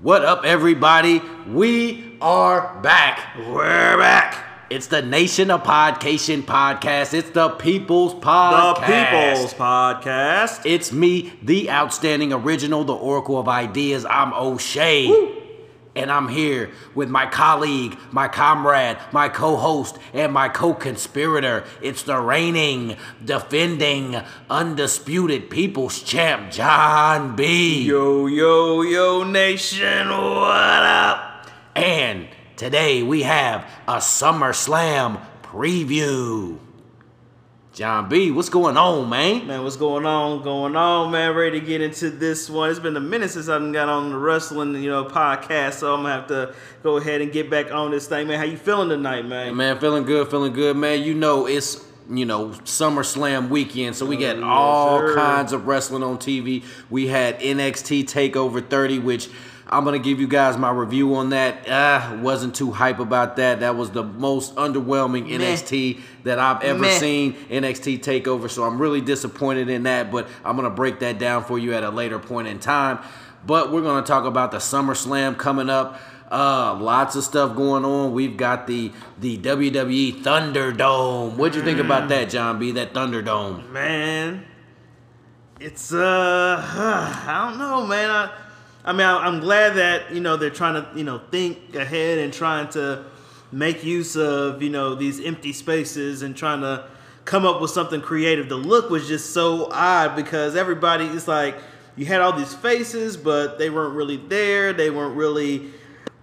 What up, everybody? We are back. We're back. It's the Nation of Podcation podcast. It's the People's Podcast. The People's Podcast. It's me, the outstanding original, the Oracle of Ideas. I'm O'Shea. And I'm here with my colleague, my comrade, my co host, and my co conspirator. It's the reigning, defending, undisputed people's champ, John B. Yo, yo, yo, nation, what up? And today we have a SummerSlam preview. John B, what's going on, man? Man, what's going on? Going on, man. Ready to get into this one. It's been a minute since I've got on the wrestling, you know, podcast, so I'm gonna have to go ahead and get back on this thing, man. How you feeling tonight, man? Man, feeling good, feeling good, man. You know it's you know SummerSlam weekend, so we oh, got Oh, all sir. kinds of wrestling on TV. We had NXT Takeover 30, which I'm gonna give you guys my review on that. Ah, wasn't too hype about that. That was the most underwhelming NXT that I've ever Meh. seen NXT Takeover. So I'm really disappointed in that, but I'm gonna break that down for you at a later point in time. But we're gonna talk about the SummerSlam coming up. Uh, lots of stuff going on. We've got the the WWE Thunderdome. What'd you think about that, John B? That Thunderdome. Man, it's uh, I don't know, man. I, I mean, I, I'm glad that you know they're trying to you know think ahead and trying to make use of you know these empty spaces and trying to come up with something creative. The look was just so odd because everybody is like you had all these faces, but they weren't really there. They weren't really.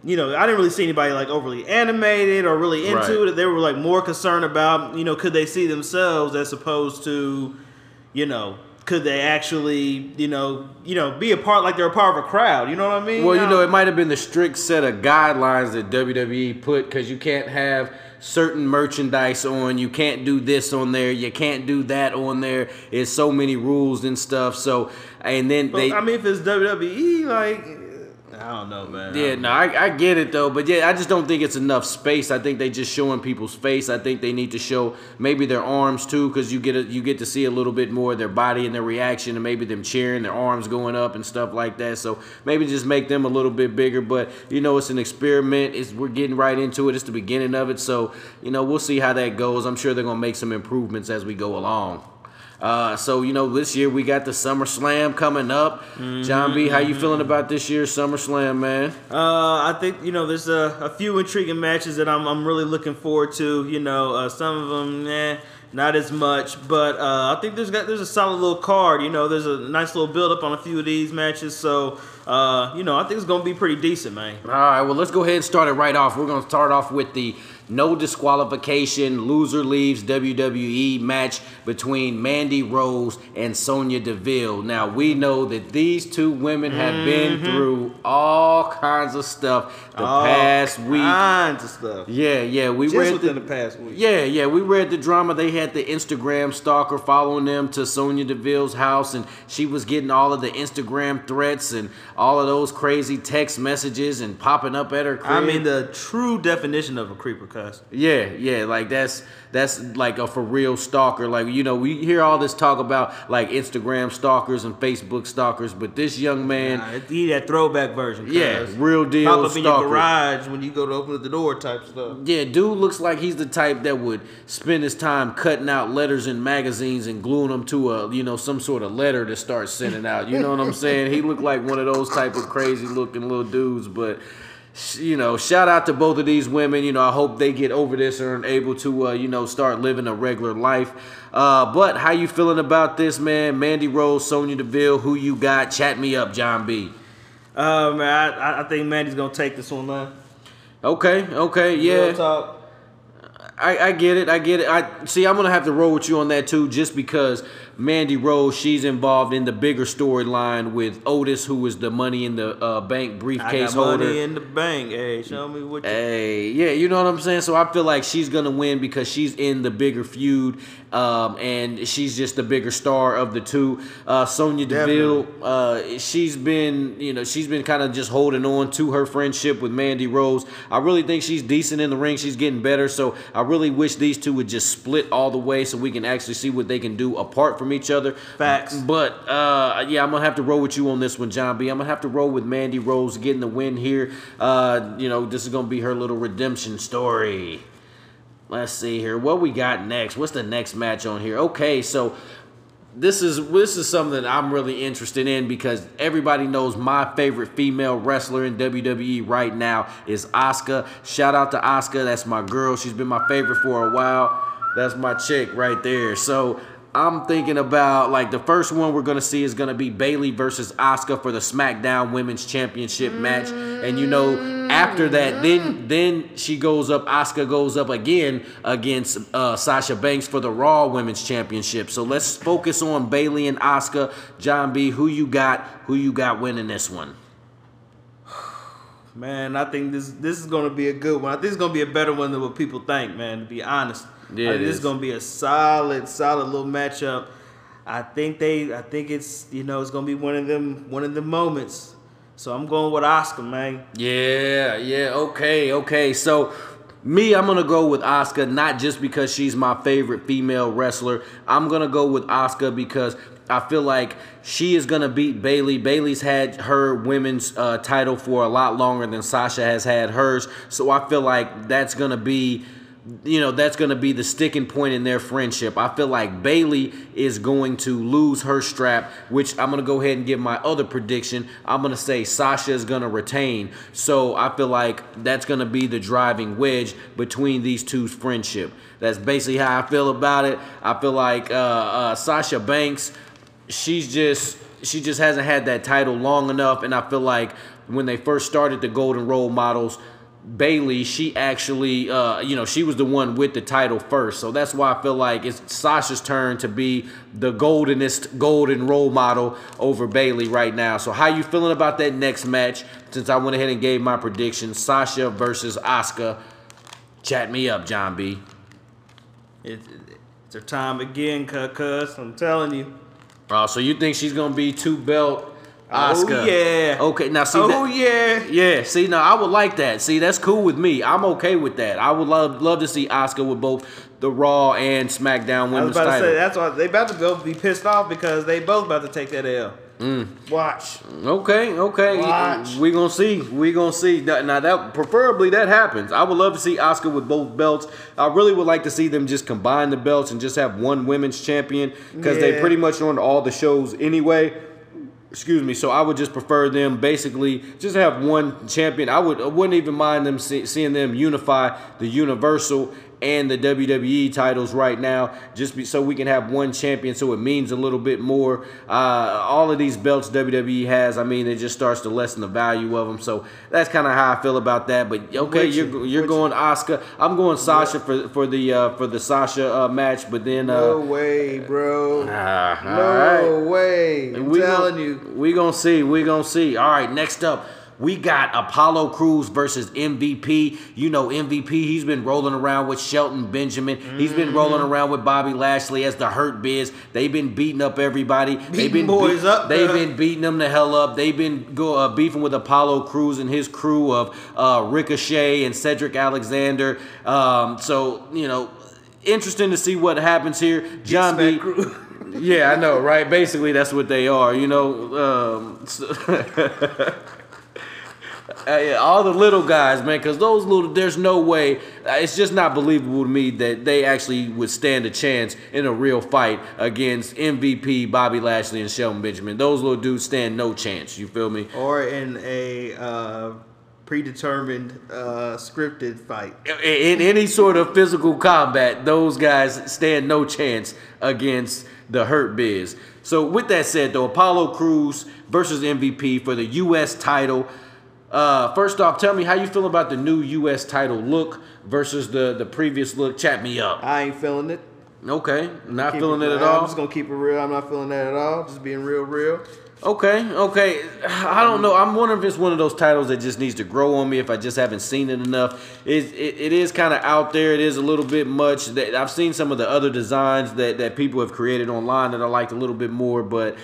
You know, I didn't really see anybody like overly animated or really into Right. it. They were like more concerned about, you know, could they see themselves as opposed to, you know, could they actually, you know, you know, be a part like they're a part of a crowd. You know what I mean? Well, you know, it might have been the strict set of guidelines that WWE put because you can't have certain merchandise on, you can't do this on there, you can't do that on there. It's so many rules and stuff. So, and then But, they. I mean, if it's WWE, like, I don't know, man. Yeah, no, I, I get it though, but yeah, I just don't think it's enough space. I think they just showing people's face. I think they need to show maybe their arms too, because you get a, you get to see a little bit more of their body and their reaction, and maybe them cheering, their arms going up and stuff like that. So maybe just make them a little bit bigger. But you know, it's an experiment. It's we're getting right into it. It's the beginning of it, so you know we'll see how that goes. I'm sure they're gonna make some improvements as we go along. Uh, so you know, this year we got the SummerSlam coming up. John B, how you feeling about this year's SummerSlam, man? Uh, I think you know there's a, a few intriguing matches that I'm, I'm really looking forward to. You know, uh, some of them, eh, not as much, but uh, I think there's got there's a solid little card. You know, there's a nice little build up on a few of these matches. So, uh, you know, I think it's gonna be pretty decent, man. All right, well, let's go ahead and start it right off. We're going to start off with the no disqualification, loser leaves WWE match between Mandy Rose and Sonya Deville. Now, we know that these two women have been mm-hmm. through all kinds of stuff the All past week. kinds of stuff. Yeah, yeah, we Just read within the, the past week. yeah, yeah, we read the drama. They had the Instagram stalker following them to Sonya Deville's house, and she was getting all of the Instagram threats and all of those crazy text messages and popping up at her crib. I mean, the true definition of a creeper yeah, yeah, like that's that's like a for real stalker. Like you know, we hear all this talk about like Instagram stalkers and Facebook stalkers, but this young man, Nah, he that throwback version. yeah, real deal Pop up in your garage when you go to open up the door type stuff. Yeah, dude looks like he's the type that would spend his time cutting out letters in magazines and gluing them to a, you know, some sort of letter to start sending out. You know what I'm saying? He looked like one of those type of crazy looking little dudes, but you know, shout out to both of these women. You know, I hope they get over this and are able to, uh, you know, start living a regular life. Uh, but how you feeling about this, man? Mandy Rose, Sonya Deville, who you got? Chat me up, John B. Uh, man, I, I- think Mandy's gonna take this one, man. Okay, okay, yeah. Real talk. I, I get it. I get it. I see. I'm gonna have to roll with you on that too, just because Mandy Rose, she's involved in the bigger storyline with Otis, who is the money in the uh, bank I briefcase got money in the bank. Hey, show me what you. Hey, yeah, you know what I'm saying. So I feel like she's gonna win because she's in the bigger feud, um, and she's just the bigger star of the two. Uh, Sonya Deville, uh, she's been, you know, she's been kind of just holding on to her friendship with Mandy Rose. I really think she's decent in the ring. She's getting better, so I really wish these two would just split all the way so we can actually see what they can do apart from each other. Facts. But uh, yeah, I'm gonna have to roll with you on this one, John B. I'm gonna have to roll with Mandy Rose getting the win here. Uh, you know, this is gonna be her little redemption story. Let's see here. What we got next? What's the next match on here? Okay, so this is this is something that I'm really interested in because everybody knows my favorite female wrestler in WWE right now is Asuka. Shout out to Asuka. That's my girl. She's been my favorite for a while. That's my chick right there. So I'm thinking about like the first one we're gonna see is gonna be Bayley versus Asuka for the SmackDown Women's Championship match, and you know after that, then then she goes up, Asuka goes up again against uh, Sasha Banks for the Raw Women's Championship. So let's focus on Bayley and Asuka. John B, who you got? Who you got winning this one? Man, I think this this is gonna be a good one. I think it's gonna be a better one than what people think, man. To be honest, Yeah, think this is. is gonna be a solid, solid little matchup. I think they, I think it's you know it's gonna be one of them, one of the moments. So I'm going with Asuka, man. Yeah, yeah, okay, okay. So me, I'm gonna go with Asuka, not just because she's my favorite female wrestler. I'm gonna go with Asuka because I feel like she is gonna beat Bayley. Bayley's had her women's uh, title for a lot longer than Sasha has had hers, so I feel like that's gonna be you know that's going to be the sticking point in their friendship. I feel like Bayley is going to lose her strap, which I'm going to go ahead and give my other prediction. I'm going to say Sasha is going to retain. So I feel like that's going to be the driving wedge between these two's friendship. That's basically how I feel about it. I feel like uh, uh, Sasha Banks, she's just she just hasn't had that title long enough, and I feel like when they first started the Golden Role Models. Bayley, she actually, uh, you know, she was the one with the title first. So that's why I feel like it's Sasha's turn to be the goldenest golden role model over Bayley right now. So how you feeling about that next match? Since I went ahead and gave my prediction, Sasha versus Asuka. Chat me up, John B. It, it's her time again, cuz. cuz, I'm telling you. Uh, so you think she's gonna be two belt Oh, yeah. Okay, now see oh that. yeah. Yeah, see now I would like that. See, that's cool with me. I'm okay with that. I would love love to see Asuka with both the Raw and SmackDown I was Women's about to title. say that's why they about to go be pissed off because they both about to take that L. Mm. Watch. Okay, okay. Watch. We gonna see. We gonna see. Now, now that preferably that happens. I would love to see Asuka with both belts. I really would like to see them just combine the belts and just have one women's champion because they pretty much on all the shows anyway. Excuse me. So I would just prefer them basically just have one champion. I would I wouldn't even mind them see, seeing them unify the Universal and the WWE titles right now, just be, so we can have one champion, so it means a little bit more. Uh, all of these belts WWE has, I mean, it just starts to lessen the value of them. So that's kind of how I feel about that. But okay, you're you're going Asuka. I'm going Sasha for for the uh, for the Sasha uh, match, but then No uh, way, bro. no right. way. I'm We telling gon- you. We gonna see. We gonna see. All right, next up. We got Apollo Crews versus MVP. You know MVP. He's been rolling around with Shelton Benjamin. He's been Mm-hmm. rolling around with Bobby Lashley as the Hurt Biz. They've been beating up everybody. They've Beating been boys up, They've been beating them the hell up. They've been go, uh, beefing with Apollo Crews and his crew of uh, Ricochet and Cedric Alexander. Um, so you know, interesting to see what happens here. John B. Yeah, I know, right? Basically, that's what they are. You know, um, so- Uh, yeah, all the little guys, man, because those little, there's no way. uh, It's just not believable to me that they actually would stand a chance in a real fight against MVP, Bobby Lashley, and Shelton Benjamin. Those little dudes stand no chance. You feel me? or in a uh, predetermined uh, scripted fight. in any sort of physical combat, those guys stand no chance against the Hurt Biz. So, with that said, though, Apollo Crews versus MVP for the U.S. title. Uh, first off, tell me how you feel about the new U.S. title look versus the the previous look. Chat me up. I ain't feeling it. Okay, not Keep feeling it at all. I'm just gonna keep it real. I'm not feeling that at all. Just being real, real. Okay, okay. I don't know. I'm wondering if it's one of those titles that just needs to grow on me. If I just haven't seen it enough, it it, it is kind of out there. It is a little bit much. That I've seen some of the other designs that that people have created online that I liked a little bit more, but.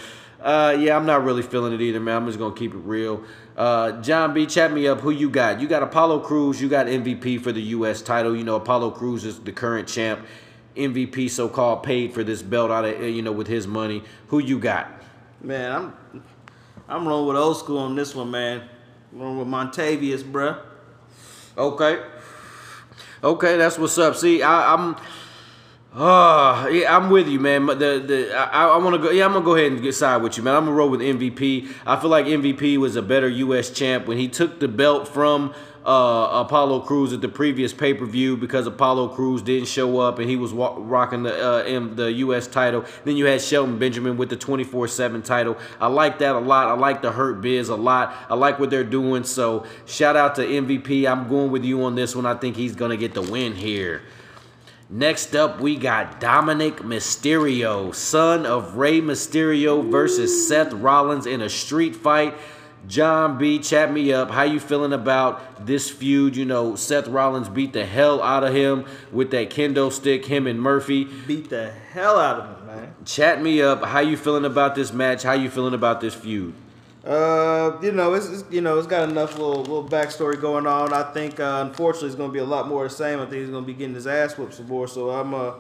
Uh, yeah, I'm not really feeling it either, man. I'm just gonna keep it real. Uh, John B, chat me up. Who you got? You got Apollo Crews. You got MVP for the U.S. title. You know Apollo Crews is the current champ. MVP, so called, paid for this belt out of you know with his money. Who you got? Man, I'm I'm rolling with old school on this one, man. I'm rolling with Montavious, bruh. Okay. Okay, that's what's up. See, I, I'm. Uh, yeah, I'm with you, man. The the I, I want to go. Yeah, I'm gonna go ahead and get side with you, man. I'm gonna roll with MVP. I feel like MVP was a better U.S. champ when he took the belt from uh, Apollo Crews at the previous pay per view because Apollo Crews didn't show up and he was wa- rocking the uh, the U.S. title. Then you had Shelton Benjamin with the 24 7 title. I like that a lot. I like the Hurt Biz a lot. I like what they're doing. So shout out to MVP. I'm going with you on this one. I think he's to get the win here. Next up, we got Dominik Mysterio, son of Rey Mysterio versus Seth Rollins in a street fight. John B, chat me up. How you feeling about this feud? You know, Seth Rollins beat the hell out of him with that kendo stick, him and Murphy. Beat the hell out of him, man. Chat me up. How you feeling about this match? How you feeling about this feud? Uh, you know, it's, it's you know it's got enough little little backstory going on. I think uh, unfortunately it's going to be a lot more the same. I think he's going to be getting his ass whooped some more. So I'm uh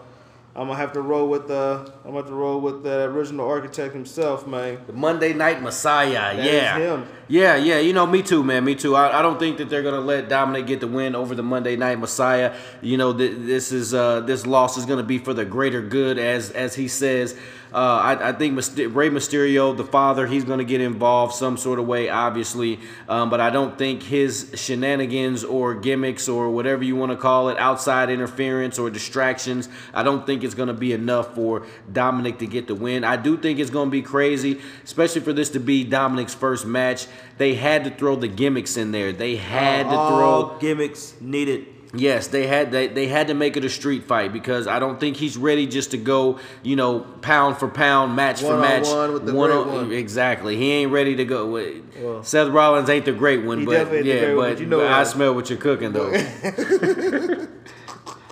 I'm gonna have to roll with the I'm gonna have to roll with the original architect himself, man. The Monday Night Messiah, That yeah, yeah, yeah. You know, me too, man. Me too. I, I don't think that they're gonna let Dominik get the win over the Monday Night Messiah. You know, th- this is uh, this loss is gonna be for the greater good, as as he says. Uh, I, I think Myster- Rey Mysterio, the father, he's going to get involved some sort of way, obviously. Um, but I don't think his shenanigans or gimmicks or whatever you want to call it, outside interference or distractions, I don't think it's going to be enough for Dominik to get the win. I do think it's going to be crazy, especially for this to be Dominik's first match. They had to throw the gimmicks in there. They had to throw All gimmicks needed. Yes, they had they, they had to make it a street fight because I don't think he's ready just to go, you know, pound for pound, match for match. One-on-one with the One great on- one. Exactly. He ain't ready to go. with- Well, Seth Rollins ain't the great one, but definitely ain't the yeah, one, but, but you know I smell what you're cooking though.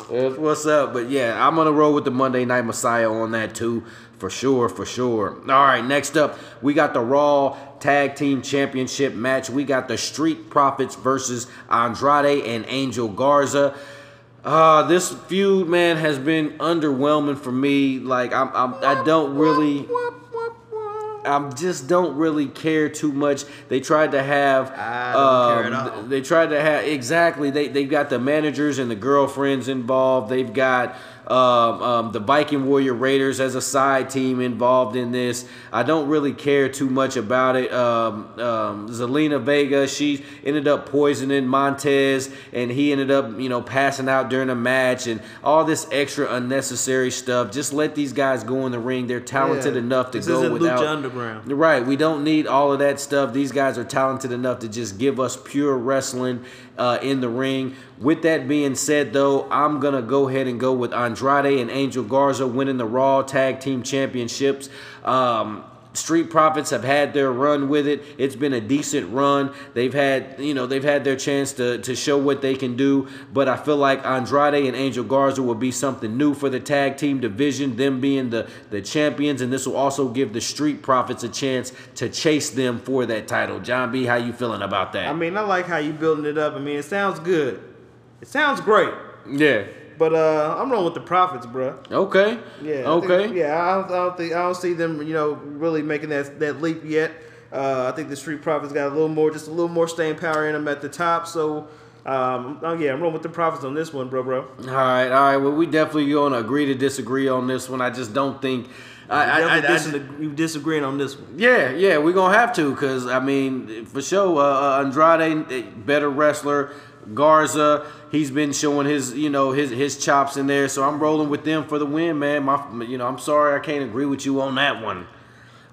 That's what's up? But yeah, I'm gonna roll with the Monday Night Messiah on that too, for sure, for sure. All right, next up, we got the Raw Tag Team Championship match. We got the Street Profits versus Andrade and Angel Garza. Uh, this feud, man, has been underwhelming for me. Like, I'm, I'm I don't really. I just don't really care too much. They tried to have. I don't care at um. They tried to have exactly. They they've got the managers and the girlfriends involved. They've got um, um, the Viking Warrior Raiders as a side team involved in this. I don't really care too much about it. Um, um, Zelina Vega, she ended up poisoning Montez, and he ended up you know passing out during a match, and all this extra unnecessary stuff. Just let these guys go in the ring. They're talented Yeah. enough to This go without. Lucha Underground. Right. We don't need all of that stuff. These guys are talented enough to just give us pure wrestling uh, in the ring. With that being said, though, I'm going to go ahead and go with Andrade and Angel Garza winning the Raw Tag Team Championships. Um, Street Profits have had their run with it. It's been a decent run. They've had, you know, they've had their chance to, to show what they can do. But I feel like Andrade and Angel Garza will be something new for the tag team division, them being the, the champions, and this will also give the Street Profits a chance to chase them for that title. John B, how you feeling about that? I mean, I like how you building it up. I mean, it sounds good. It sounds great. yeah. But uh, I'm rolling with the profits, bro. Okay. Yeah. I Okay. think- yeah, I don't, I don't think I don't see them, you know, really making that that leap yet. Uh, I think the Street Profits got a little more, just a little more staying power in them at the top. So, um, oh yeah, I'm rolling with the Profits on this one, bro, bro. All right, all right. Well, we definitely going to agree to disagree on this one. I just don't think. I, I, I, I, Definitely dis- you disagreeing on this one. Yeah, yeah, we're gonna have to, cause I mean, for sure, uh, uh, Andrade, eh, better wrestler. Garza, he's been showing his, you know, his his chops in there. So I'm rolling with them for the win, man. My, you know, I'm sorry I can't agree with you on that one.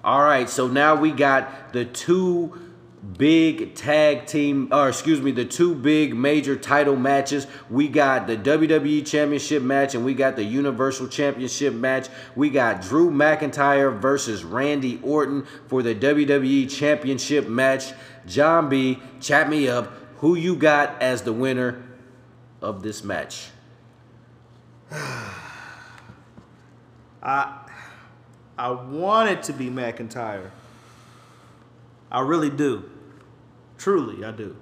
All right, so now we got the two big tag team, or excuse me, the two big major title matches. We got the WWE Championship match and we got the Universal Championship match. We got Drew McIntyre versus Randy Orton for the WWE Championship match. John B, chat me up. Who you got as the winner of this match? I I want it to be McIntyre. I really do. Truly, I do.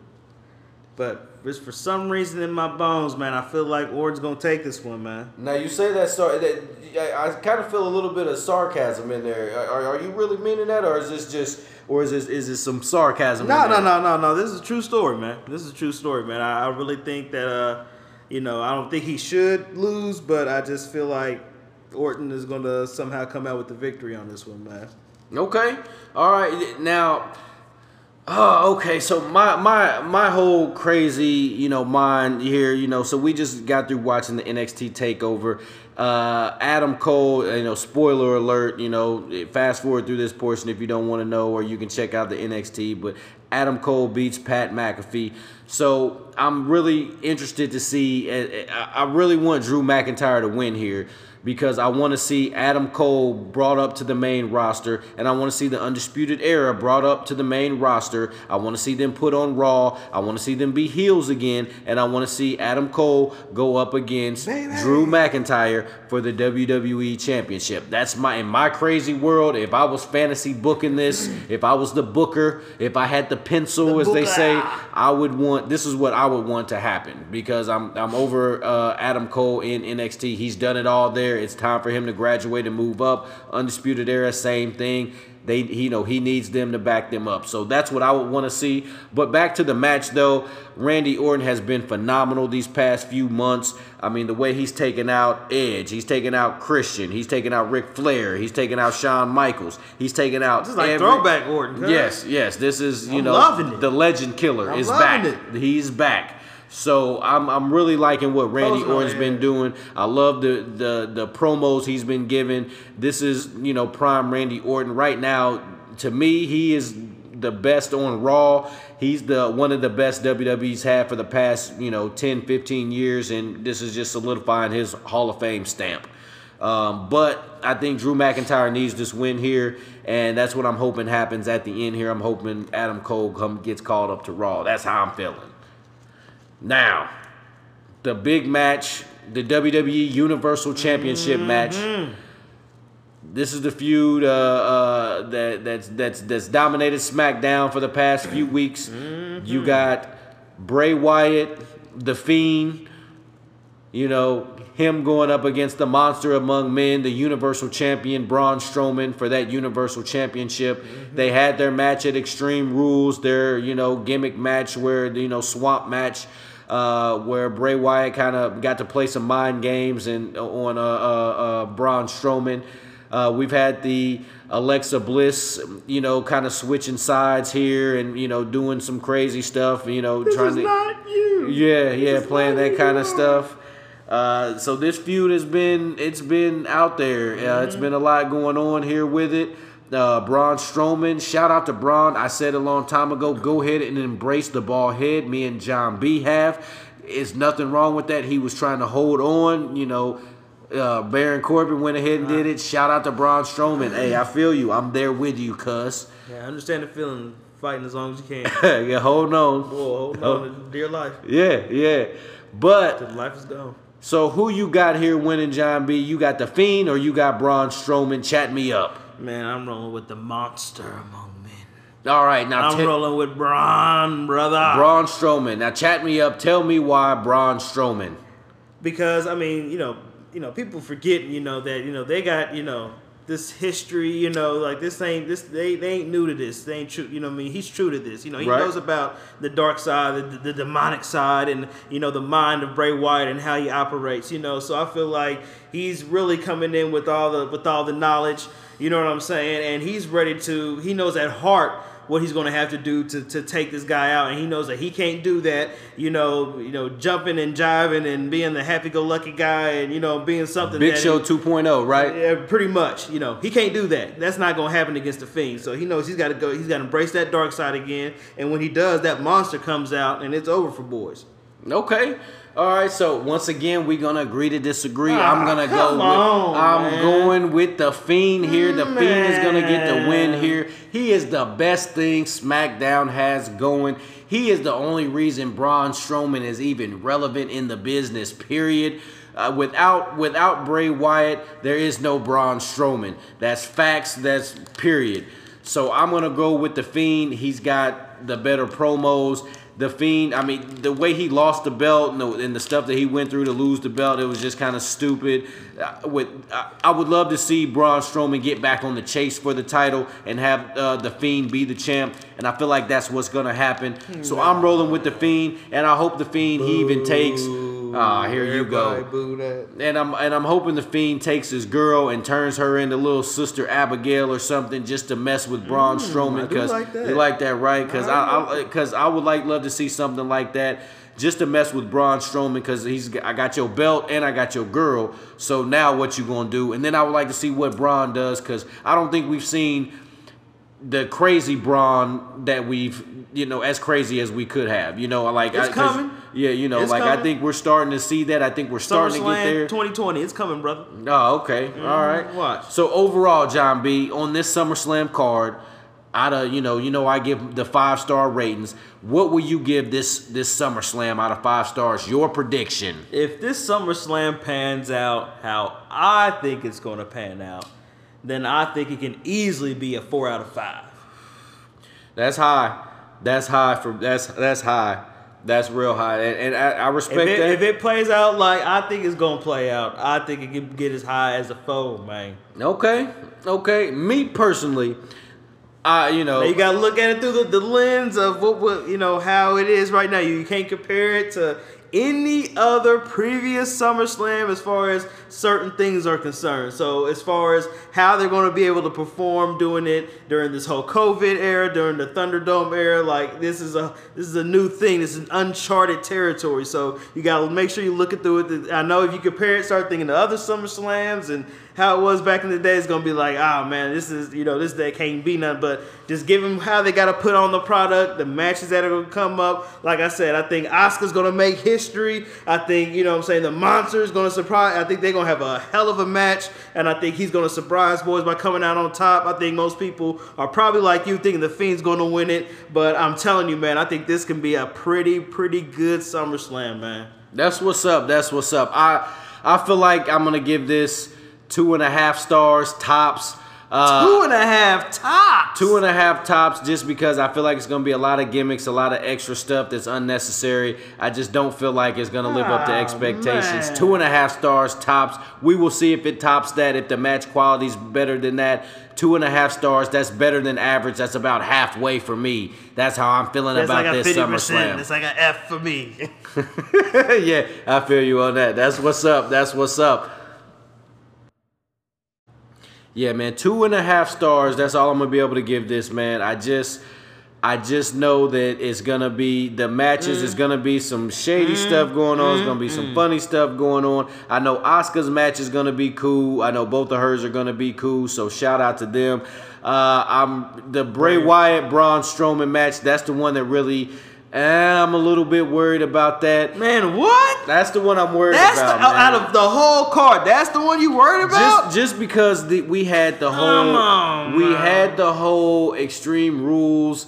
But just for some reason in my bones, man, I feel like Orton's gonna take this one, man. Now you say that star. That, I, I kind of feel a little bit of sarcasm in there. Are, are you really meaning that, or is this just, or is this is this some sarcasm? No, no, no, no, no. This is a true story, man. This is a true story, man. I, I really think that, uh, you know, I don't think he should lose, but I just feel like Orton is gonna somehow come out with the victory on this one, man. Okay. All right. Now, oh, okay. So my my my whole crazy, you know, mind here, you know. So we just got through watching the NXT Takeover. Uh, Adam Cole, you know, spoiler alert. You know, fast forward through this portion if you don't want to know, or you can check out the NXT. But Adam Cole beats Pat McAfee. So I'm really interested to see. Eh, eh, I I really want Drew McIntyre to win here because I want to see Adam Cole brought up to the main roster, and I want to see the Undisputed Era brought up to the main roster. I want to see them put on Raw. I want to see them be heels again, and I want to see Adam Cole go up against Baby. Drew McIntyre for the WWE Championship. That's my in my crazy world. If I was fantasy booking this, if I was the booker, if I had the pencil, The as they say, I would want. This is what I would want to happen because I'm I'm over uh, Adam Cole in NXT. He's done it all there. It's time for him to graduate and move up. Undisputed Era, same thing. They, you know, he needs them to back them up. So that's what I would want to see. But back to the match, though, Randy Orton has been phenomenal these past few months. I mean, the way he's taken out Edge, he's taken out Christian, he's taken out Ric Flair, he's taken out Shawn Michaels, he's taken out This is like every- throwback Orton. cuz. Yes, yes. This is you I'm know loving it. the legend killer I'm is loving back. He's back. So I'm I'm really liking what Randy my Orton's been doing. I love the the the promos he's been giving. This is you know prime Randy Orton right now. To me, he is the best on Raw. He's the one of the best WWE's had for the past you know 10, 15 years, and this is just solidifying his Hall of Fame stamp. Um, but I think Drew McIntyre needs this win here, and that's what I'm hoping happens at the end here. I'm hoping Adam Cole come gets called up to Raw. That's how I'm feeling. Now, the big match, the WWE Universal Championship match. This is the feud uh, uh, that that's that's that's dominated SmackDown for the past few weeks. You got Bray Wyatt, the Fiend. You know him going up against the monster among men, the Universal Champion Braun Strowman for that Universal Championship. They had their match at Extreme Rules, their you know gimmick match where you know swamp match. Uh, where Bray Wyatt kind of got to play some mind games and on uh, uh, uh, Braun Strowman. Uh, we've had the Alexa Bliss, you know, kind of switching sides here and you know doing some crazy stuff. You know, This trying is to not you. yeah, yeah, This playing that kind of stuff. Uh, so this feud has been it's been out there. Uh, Mm-hmm. It's been a lot going on here with it. Uh, Braun Strowman, shout out to Braun. I said a long time ago, go ahead and embrace the ball head. Me and John B have. It's nothing wrong with that. He was trying to hold on. You know, uh, Baron Corbin went ahead and did it. Shout out to Braun Strowman. Hey, I feel you. I'm there with you, cuz. Yeah, I understand the feeling. Fighting as long as you can. yeah, hold on. Boy, hold on to dear life. Yeah, yeah. But life is gone. So who you got here winning, John B? You got the Fiend or you got Braun Strowman? Chat me up. Man, I'm rolling with the monster among men. All right, now I'm te- rolling with Braun, brother. Braun Strowman. Now chat me up. Tell me why Braun Strowman. because I mean, you know, you know, people forget, you know, that you know they got, you know, this history, you know, like this ain't this they they ain't new to this. They ain't true, you know. what I mean, he's true to this. You know, he Right. knows about the dark side, the, the demonic side, and you know the mind of Bray Wyatt and how he operates. You know, so I feel like he's really coming in with all the with all the knowledge. You know what I'm saying? And he's ready to. He knows at heart what he's going to have to do to, to take this guy out and he knows that he can't do that you know you know jumping and jiving and being the happy-go-lucky guy and you know being something Big Show he- 2.0, right? yeah, pretty much. You know, he can't do that. That's not gonna happen against the fiend. So he knows he's got to go. He's got to embrace that dark side again. And when he does, that monster comes out, and it's over for boys. Okay. All right. So once again, we're gonna agree to disagree. Ah, I'm gonna go. With, on, I'm man. going with the Fiend here. The Fiend is gonna get the win here. He is the best thing SmackDown has going. He is the only reason Braun Strowman is even relevant in the business. Period. Uh, without without Bray Wyatt, there is no Braun Strowman. That's facts. That's period. So I'm gonna go with the Fiend. He's got the better promos. The Fiend, I mean, the way he lost the belt and the, and the stuff that he went through to lose the belt, it was just kind of stupid. Uh, with, I, I would love to see Braun Strowman get back on the chase for the title and have uh, the Fiend be the champ, and I feel like that's what's gonna happen. So I'm rolling with the Fiend, and I hope the Fiend he even takes. Ah, here you go. And I'm and I'm hoping the fiend takes his girl and turns her into little sister Abigail or something just to mess with Braun Strowman Mm, I because like that. you like that right? Because I I because I, would like love to see something like that just to mess with Braun Strowman because he's I got your belt and I got your girl. So now what you gonna do? And then I would like to see what Braun does because I don't think we've seen the crazy Braun that we've you know as crazy as we could have. You know like It's I, coming. Yeah, you know It's like I think we're starting to see that. I think we're starting to get there. SummerSlam 2020, it's coming, brother. Oh, okay. Mm-hmm. All right. watch. So overall, John B, on this SummerSlam card, out of you know, you know, I give the five star ratings. What will you give this this SummerSlam out of five stars? Your prediction. If this SummerSlam pans out how I think it's going to pan out, then I think it can easily be a four out of five. That's high. That's high for that's that's high. That's real high, and, and I, I If respect it, that. if it plays out like I think it's going to play out, I think it can get as high as a four, man. okay, okay. Me personally, I you know Now you got to look at it through the, the lens of what, what you know how it is right now. You can't compare it to any other previous SummerSlam as far as certain things are concerned. So as far as how they're going to be able to perform doing it during this whole COVID era, during the Thunderdome era, like this is a this is a new thing. This is an uncharted territory. So you got to make sure you look it through it. I know if you compare it, start thinking of other SummerSlams and how it was back in the day, it's gonna be like, ah man, this is you know this day can't be nothing. But just give them how they gotta put on the product, the matches that are gonna come up. Like I said, I think Asuka's gonna make history. I think you know what I'm saying the monster is gonna surprise. I think they're gonna have a hell of a match, and I think he's gonna surprise boys by coming out on top. I think most people are probably like you, thinking the Fiend's gonna win it. But I'm telling you, man, I think this can be a pretty pretty good SummerSlam, man. That's what's up. That's what's up. I I feel like I'm gonna give this two and a half stars tops. Uh, Two and a half tops. Two and a half tops just because I feel like it's going to be a lot of gimmicks, a lot of extra stuff that's unnecessary. I just don't feel like it's going to live up to Ah, expectations. man. Two and a half stars tops. We will see if it tops that, if the match quality is better than that. Two and a half stars, that's better than average. That's about halfway for me. That's how I'm feeling That's about like a this 50%. SummerSlam. It's like an F for me. yeah, I feel you on that. That's what's up. That's what's up. Yeah, man, two and a half stars. That's all I'm gonna be able to give this, man. I just, I just know that it's gonna be the matches. It's mm. gonna be some shady mm-hmm. stuff going on. It's gonna be some mm-hmm. funny stuff going on. I know Asuka's match is gonna be cool. I know both of hers are gonna be cool. So shout out to them. Uh, I'm the Bray Wyatt Braun Strowman match. That's the one that really. Eh, I'm a little bit worried about that. Man, what? That's the one I'm worried That's about. the, man. out of the whole card. That's the one you worried about? just just because the, we had the whole on, we man. had the whole extreme rules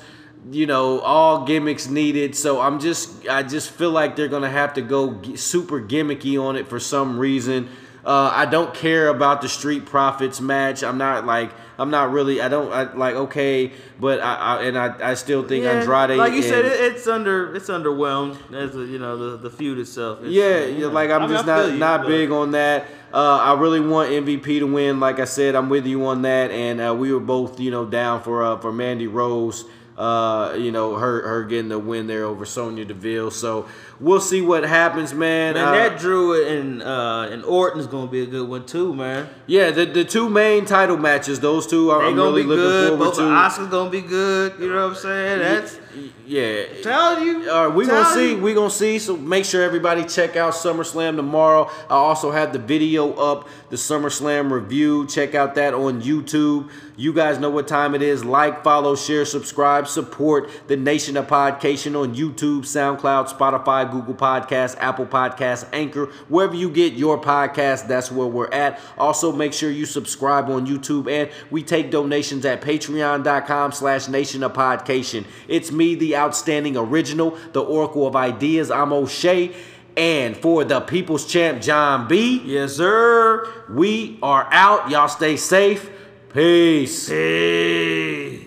you know all gimmicks needed so i'm just i just feel like they're gonna have to go g- super gimmicky on it for some reason uh, I don't care about the Street Profits match. I'm not like I'm not really. I don't I, like okay, but I, I and I, I still think Yeah, Andrade. like you said, and- it, it's under it's underwhelmed as a, you know the, the feud itself. It's, Yeah, you yeah, know, like I'm I mean, just not you, not but- big on that. Uh, I really want MVP to win. Like I said, I'm with you on that, and uh, we were both you know down for uh, for Mandy Rose. Uh, you know her her getting the win there over Sonya Deville. So we'll see what happens, man. And Uh, that Drew and uh, and Orton's gonna be a good one too, man. yeah, the the two main title matches, those two are I'm really be looking good. forward Both to. Asukas gonna be good. You know what I'm saying? That's yeah. telling you. All right, we gonna see. you. We gonna see. So make sure everybody check out SummerSlam tomorrow. I also have the video up, the SummerSlam review. Check out that on YouTube. You guys know what time it is. Like, follow, share, subscribe, support the Nation of Podcation on YouTube, SoundCloud, Spotify, Google Podcasts, Apple Podcasts, Anchor, wherever you get your podcast. That's where we're at. Also, make sure you subscribe on YouTube, and we take donations at Patreon.com/slash Nation of Podcation. It's me, the outstanding original, the Oracle of Ideas. I'm O'Shea. And for the People's Champ, John B, Yes, sir. we are out. Y'all stay safe. Peace. Peace.